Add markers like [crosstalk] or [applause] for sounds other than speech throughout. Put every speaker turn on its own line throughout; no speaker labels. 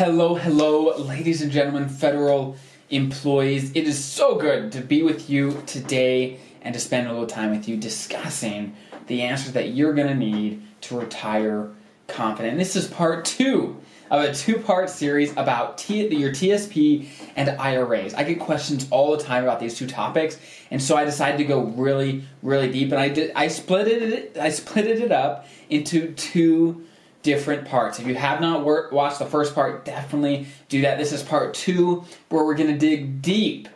Hello, hello, ladies and gentlemen, federal employees. It is so good to be with you today and to spend a little time with you discussing the answers that you're going to need to retire confident. This is part two of a two part series about T- your TSP and IRAs. I get questions all the time about these two topics, and so I decided to go really, really deep. And I did. I split it. I split it up into two different parts. If you have not work, watched the first part, definitely do that. This is part two, where we're going to dig deep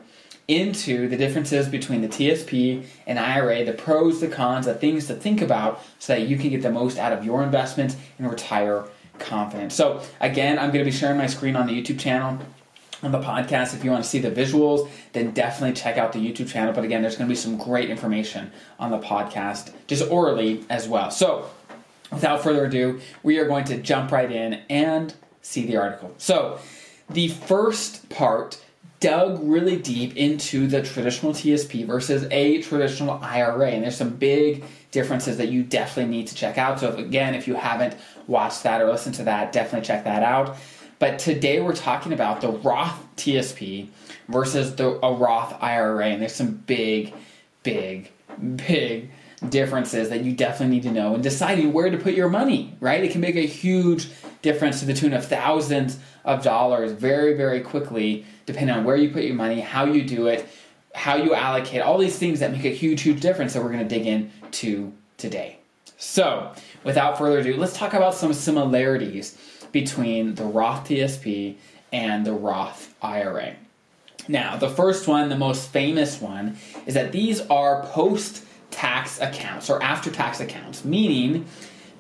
into the differences between the TSP and IRA, the pros, the cons, the things to think about so that you can get the most out of your investments and retire confident. So, again, I'm going to be sharing my screen on the YouTube channel. On the podcast, if you want to see the visuals, then definitely check out the YouTube channel. But again, there's going to be some great information on the podcast, just orally as well. So, without further ado, we are going to jump right in and see the article. So, the first part dug really deep into the traditional TSP versus a traditional IRA, and there's some big differences that you definitely need to check out. So, if, again, if you haven't watched that or listened to that, definitely check that out. But today we're talking about the Roth TSP versus the a Roth IRA, and there's some big, big, big differences that you definitely need to know and deciding where to put your money, right? It can make a huge difference to the tune of thousands of dollars very, very quickly, depending on where you put your money, how you do it, how you allocate, all these things that make a huge, huge difference that we're going to dig into today. So, without further ado, let's talk about some similarities between the Roth TSP and the Roth IRA. Now, the first one, the most famous one, is that these are post tax accounts or after tax accounts, meaning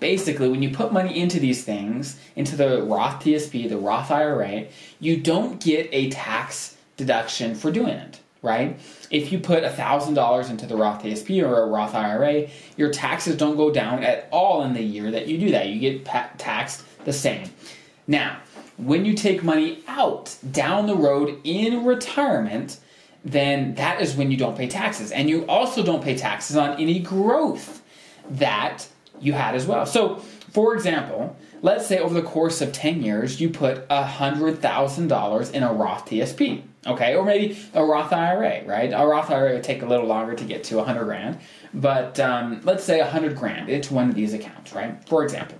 basically when you put money into these things, into the Roth TSP, the Roth IRA, you don't get a tax deduction for doing it, right? If you put $1,000 into the Roth TSP or a Roth IRA, your taxes don't go down at all in the year that you do that. You get taxed the same. Now, when you take money out down the road in retirement, then that is when you don't pay taxes. And you also don't pay taxes on any growth that you had as well. So, for example, let's say over the course of 10 years, you put $100,000 in a Roth TSP, okay? Or maybe a Roth IRA, right? A Roth IRA would take a little longer to get to 100 grand, but um, let's say 100 grand into one of these accounts, right? For example.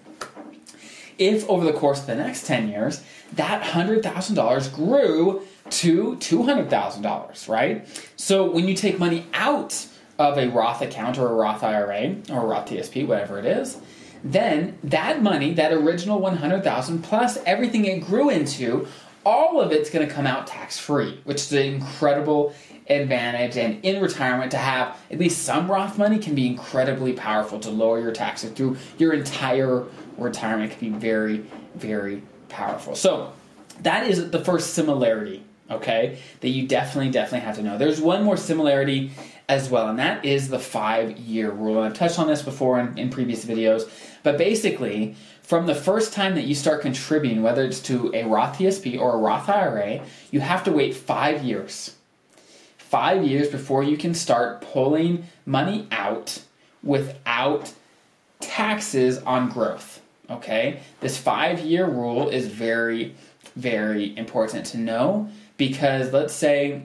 If over the course of the next 10 years, that $100,000 grew to $200,000, right? So when you take money out of a Roth account or a Roth IRA or a Roth TSP, whatever it is, then that money, that original 100,000 plus everything it grew into, all of it's going to come out tax free, which is an incredible advantage. And in retirement, to have at least some Roth money can be incredibly powerful to lower your taxes through your entire retirement. It can be very, very powerful. So that is the first similarity okay, that you definitely, definitely have to know. There's one more similarity as well, and that is the five year rule. And I've touched on this before in, in previous videos, but basically, from the first time that you start contributing, whether it's to a Roth TSP or a Roth IRA, you have to wait five years. Five years before you can start pulling money out without taxes on growth. Okay? This five year rule is very, very important to know because let's say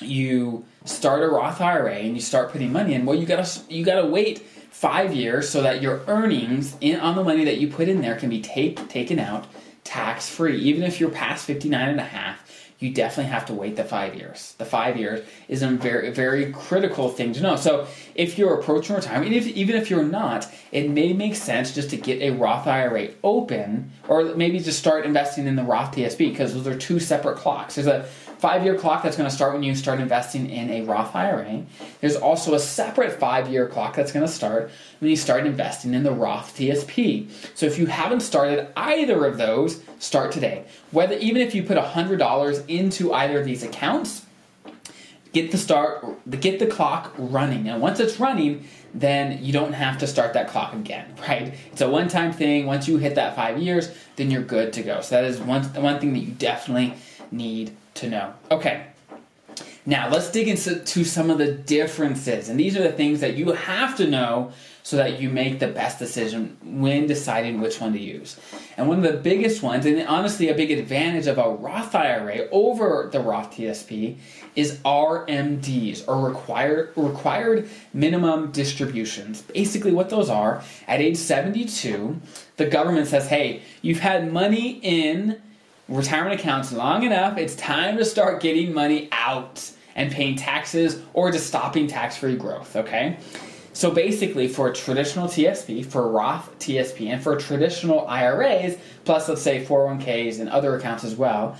you start a Roth IRA and you start putting money in, well, you gotta you gotta wait five years so that your earnings in, on the money that you put in there can be take, taken out tax free. Even if you're past 59 and a half, you definitely have to wait the five years. The five years is a very, very critical thing to know. So if you're approaching retirement, even if, even if you're not, it may make sense just to get a Roth IRA open, or maybe just start investing in the Roth TSP because those are two separate clocks. There's a five year clock that's going to start when you start investing in a Roth IRA. There's also a separate five year clock that's going to start when you start investing in the Roth TSP. So if you haven't started either of those, start today. Whether even if you put $100 into either of these accounts, get the start get the clock running. And once it's running, then you don't have to start that clock again, [laughs] right? It's a one-time thing. Once you hit that 5 years, then you're good to go. So that is one one thing that you definitely need to know. Okay. Now, let's dig into some of the differences. And these are the things that you have to know so that you make the best decision when deciding which one to use. And one of the biggest ones, and honestly a big advantage of a Roth IRA over the Roth TSP, is RMDs or required required minimum distributions. Basically, what those are at age 72, the government says, "Hey, you've had money in retirement accounts long enough. It's time to start getting money out." and paying taxes or just stopping tax free growth, okay? So basically, for a traditional TSP, for Roth TSP, and for traditional IRAs, plus let's say 401ks and other accounts as well,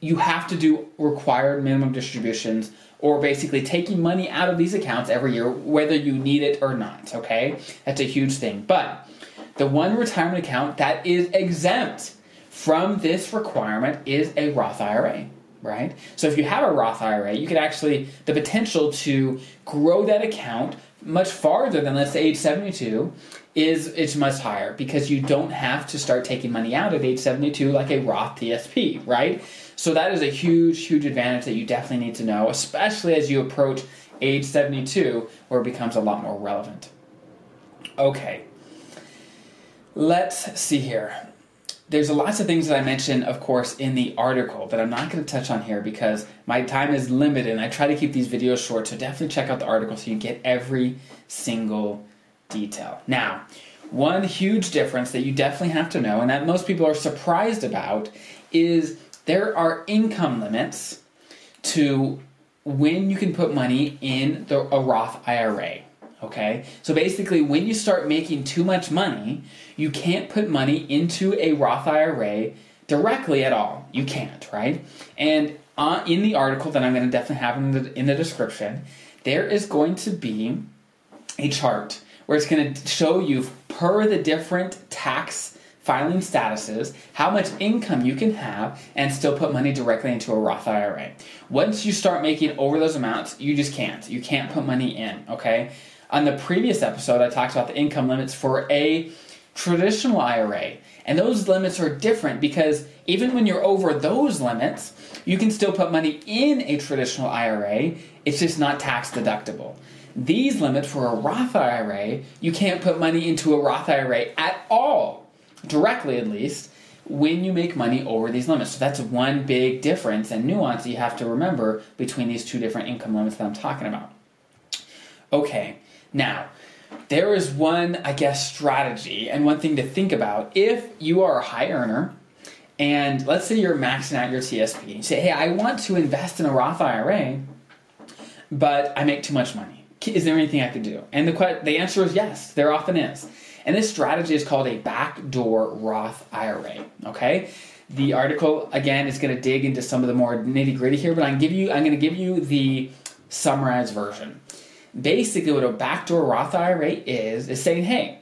you have to do required minimum distributions or basically taking money out of these accounts every year, whether you need it or not, okay? That's a huge thing. But the one retirement account that is exempt from this requirement is a Roth IRA right? So if you have a Roth IRA, you could actually the potential to grow that account much farther than let's say age 72 is it's much higher because you don't have to start taking money out at age 72 like a Roth TSP, right? So that is a huge huge advantage that you definitely need to know, especially as you approach age 72 where it becomes a lot more relevant. Okay. Let's see here there's a lots of things that I mentioned, of course, in the article that I'm not going to touch on here because my time is limited and I try to keep these videos short. So definitely check out the article so you get every single detail. Now, one huge difference that you definitely have to know and that most people are surprised about is there are income limits to when you can put money in the, a Roth IRA. Okay? So basically, when you start making too much money, you can't put money into a Roth IRA directly at all. You can't, right? And uh, in the article that I'm going to definitely have in the, in the description, there is going to be a chart where it's going to show you per the different tax filing statuses how much income you can have and still put money directly into a Roth IRA. Once you start making over those amounts, you just can't. You can't put money in, okay? On the previous episode, I talked about the income limits for a traditional IRA. And those limits are different because even when you're over those limits, you can still put money in a traditional IRA, it's just not tax deductible. These limits for a Roth IRA, you can't put money into a Roth IRA at all, directly at least, when you make money over these limits. So that's one big difference and nuance you have to remember between these two different income limits that I'm talking about. Okay, now, there is one, I guess, strategy and one thing to think about. If you are a high earner, and let's say you're maxing out your TSP, and you say, hey, I want to invest in a Roth IRA, but I make too much money. Is there anything I could do? And the, the answer is yes, there often is. And this strategy is called a backdoor Roth IRA. Okay? The article again is going to dig into some of the more nitty gritty here, but I'm give you I'm going to give you the summarized version basically what a backdoor Roth IRA is is saying, hey,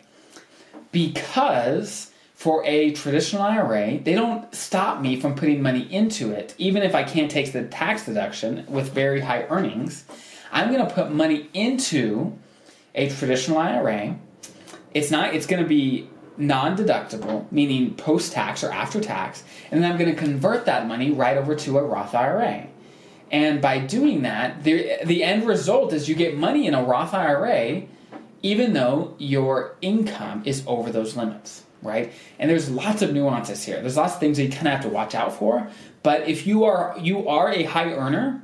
because for a traditional IRA, they don't stop me from putting money into it, even if I can't take the tax deduction with very high earnings. I'm going to put money into a traditional IRA. It's not. It's going to be non-deductible, meaning post-tax or after tax, and then I'm going to convert that money right over to a Roth IRA. And by doing that, the, the end result is you get money in a Roth IRA, even though your income is over those limits, right? And there's lots of nuances here. There's lots of things that you kind of have to watch out for. But if you are you are a high earner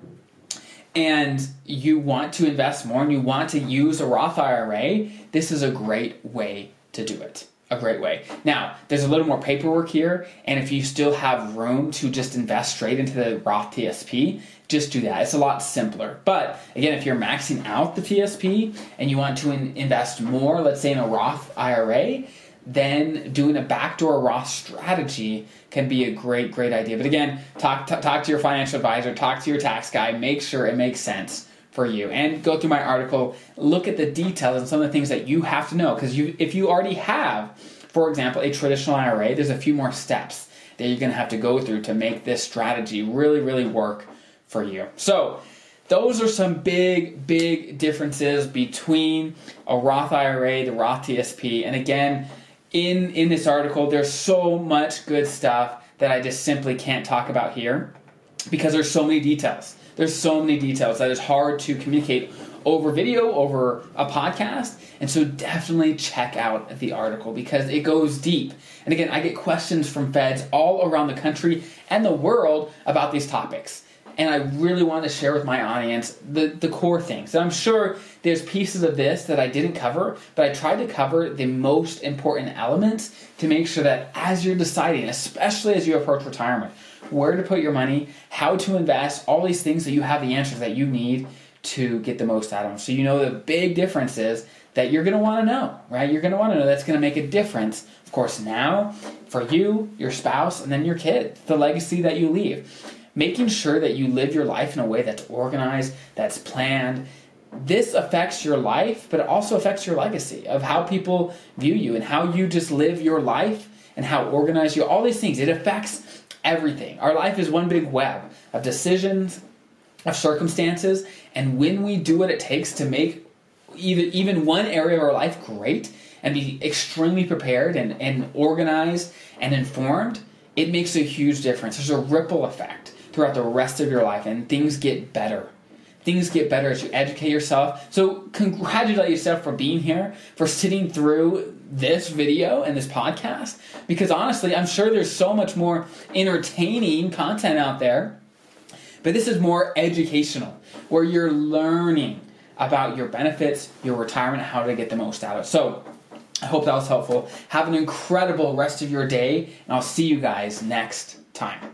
and you want to invest more and you want to use a Roth IRA, this is a great way to do it a great way. Now, there's a little more paperwork here, and if you still have room to just invest straight into the Roth TSP, just do that. It's a lot simpler. But again, if you're maxing out the TSP and you want to in- invest more, let's say in a Roth IRA, then doing a backdoor Roth strategy can be a great, great idea. But again, talk, t- talk to your financial advisor, talk to your tax guy, make sure it makes sense for you and go through my article look at the details and some of the things that you have to know because you if you already have for example a traditional ira there's a few more steps that you're going to have to go through to make this strategy really really work for you. So, those are some big, big differences between a Roth IRA, the Roth TSP, and again, in in this article, there's so much good stuff that I just simply can't talk about here because there's so many details. There's so many details that it's hard to communicate over video, over a podcast. And so definitely check out the article because it goes deep. And again, I get questions from feds all around the country and the world about these topics. And I really want to share with my audience the, the core things. And I'm sure there's pieces of this that I didn't cover, but I tried to cover the most important elements to make sure that as you're deciding, especially as you approach retirement, where to put your money, how to invest, all these things that you have the answers that you need to get the most out of them. So you know the big difference is that you're going to want to know, right? You're going to want to know that's going to make a difference, of course, now for you, your spouse, and then your kid, the legacy that you leave. Making sure that you live your life in a way that's organized, that's planned. This affects your life, but it also affects your legacy of how people view you and how you just live your life and how organized you. All these things. It affects everything. Our life is one big web of decisions, of circumstances, and when we do what it takes to make even even one area of our life great and be extremely prepared and, and organized and informed, it makes a huge difference. There's a ripple effect throughout the rest of your life, and things get better. Things get better as you educate yourself. So, congratulate yourself for being here, for sitting through this video and this podcast, because honestly, I'm sure there's so much more entertaining content out there but this is more educational, where you're learning about your benefits, your retirement, how to get the most out of it. So I hope that was helpful. Have an incredible rest of your day, and I'll see you guys next time.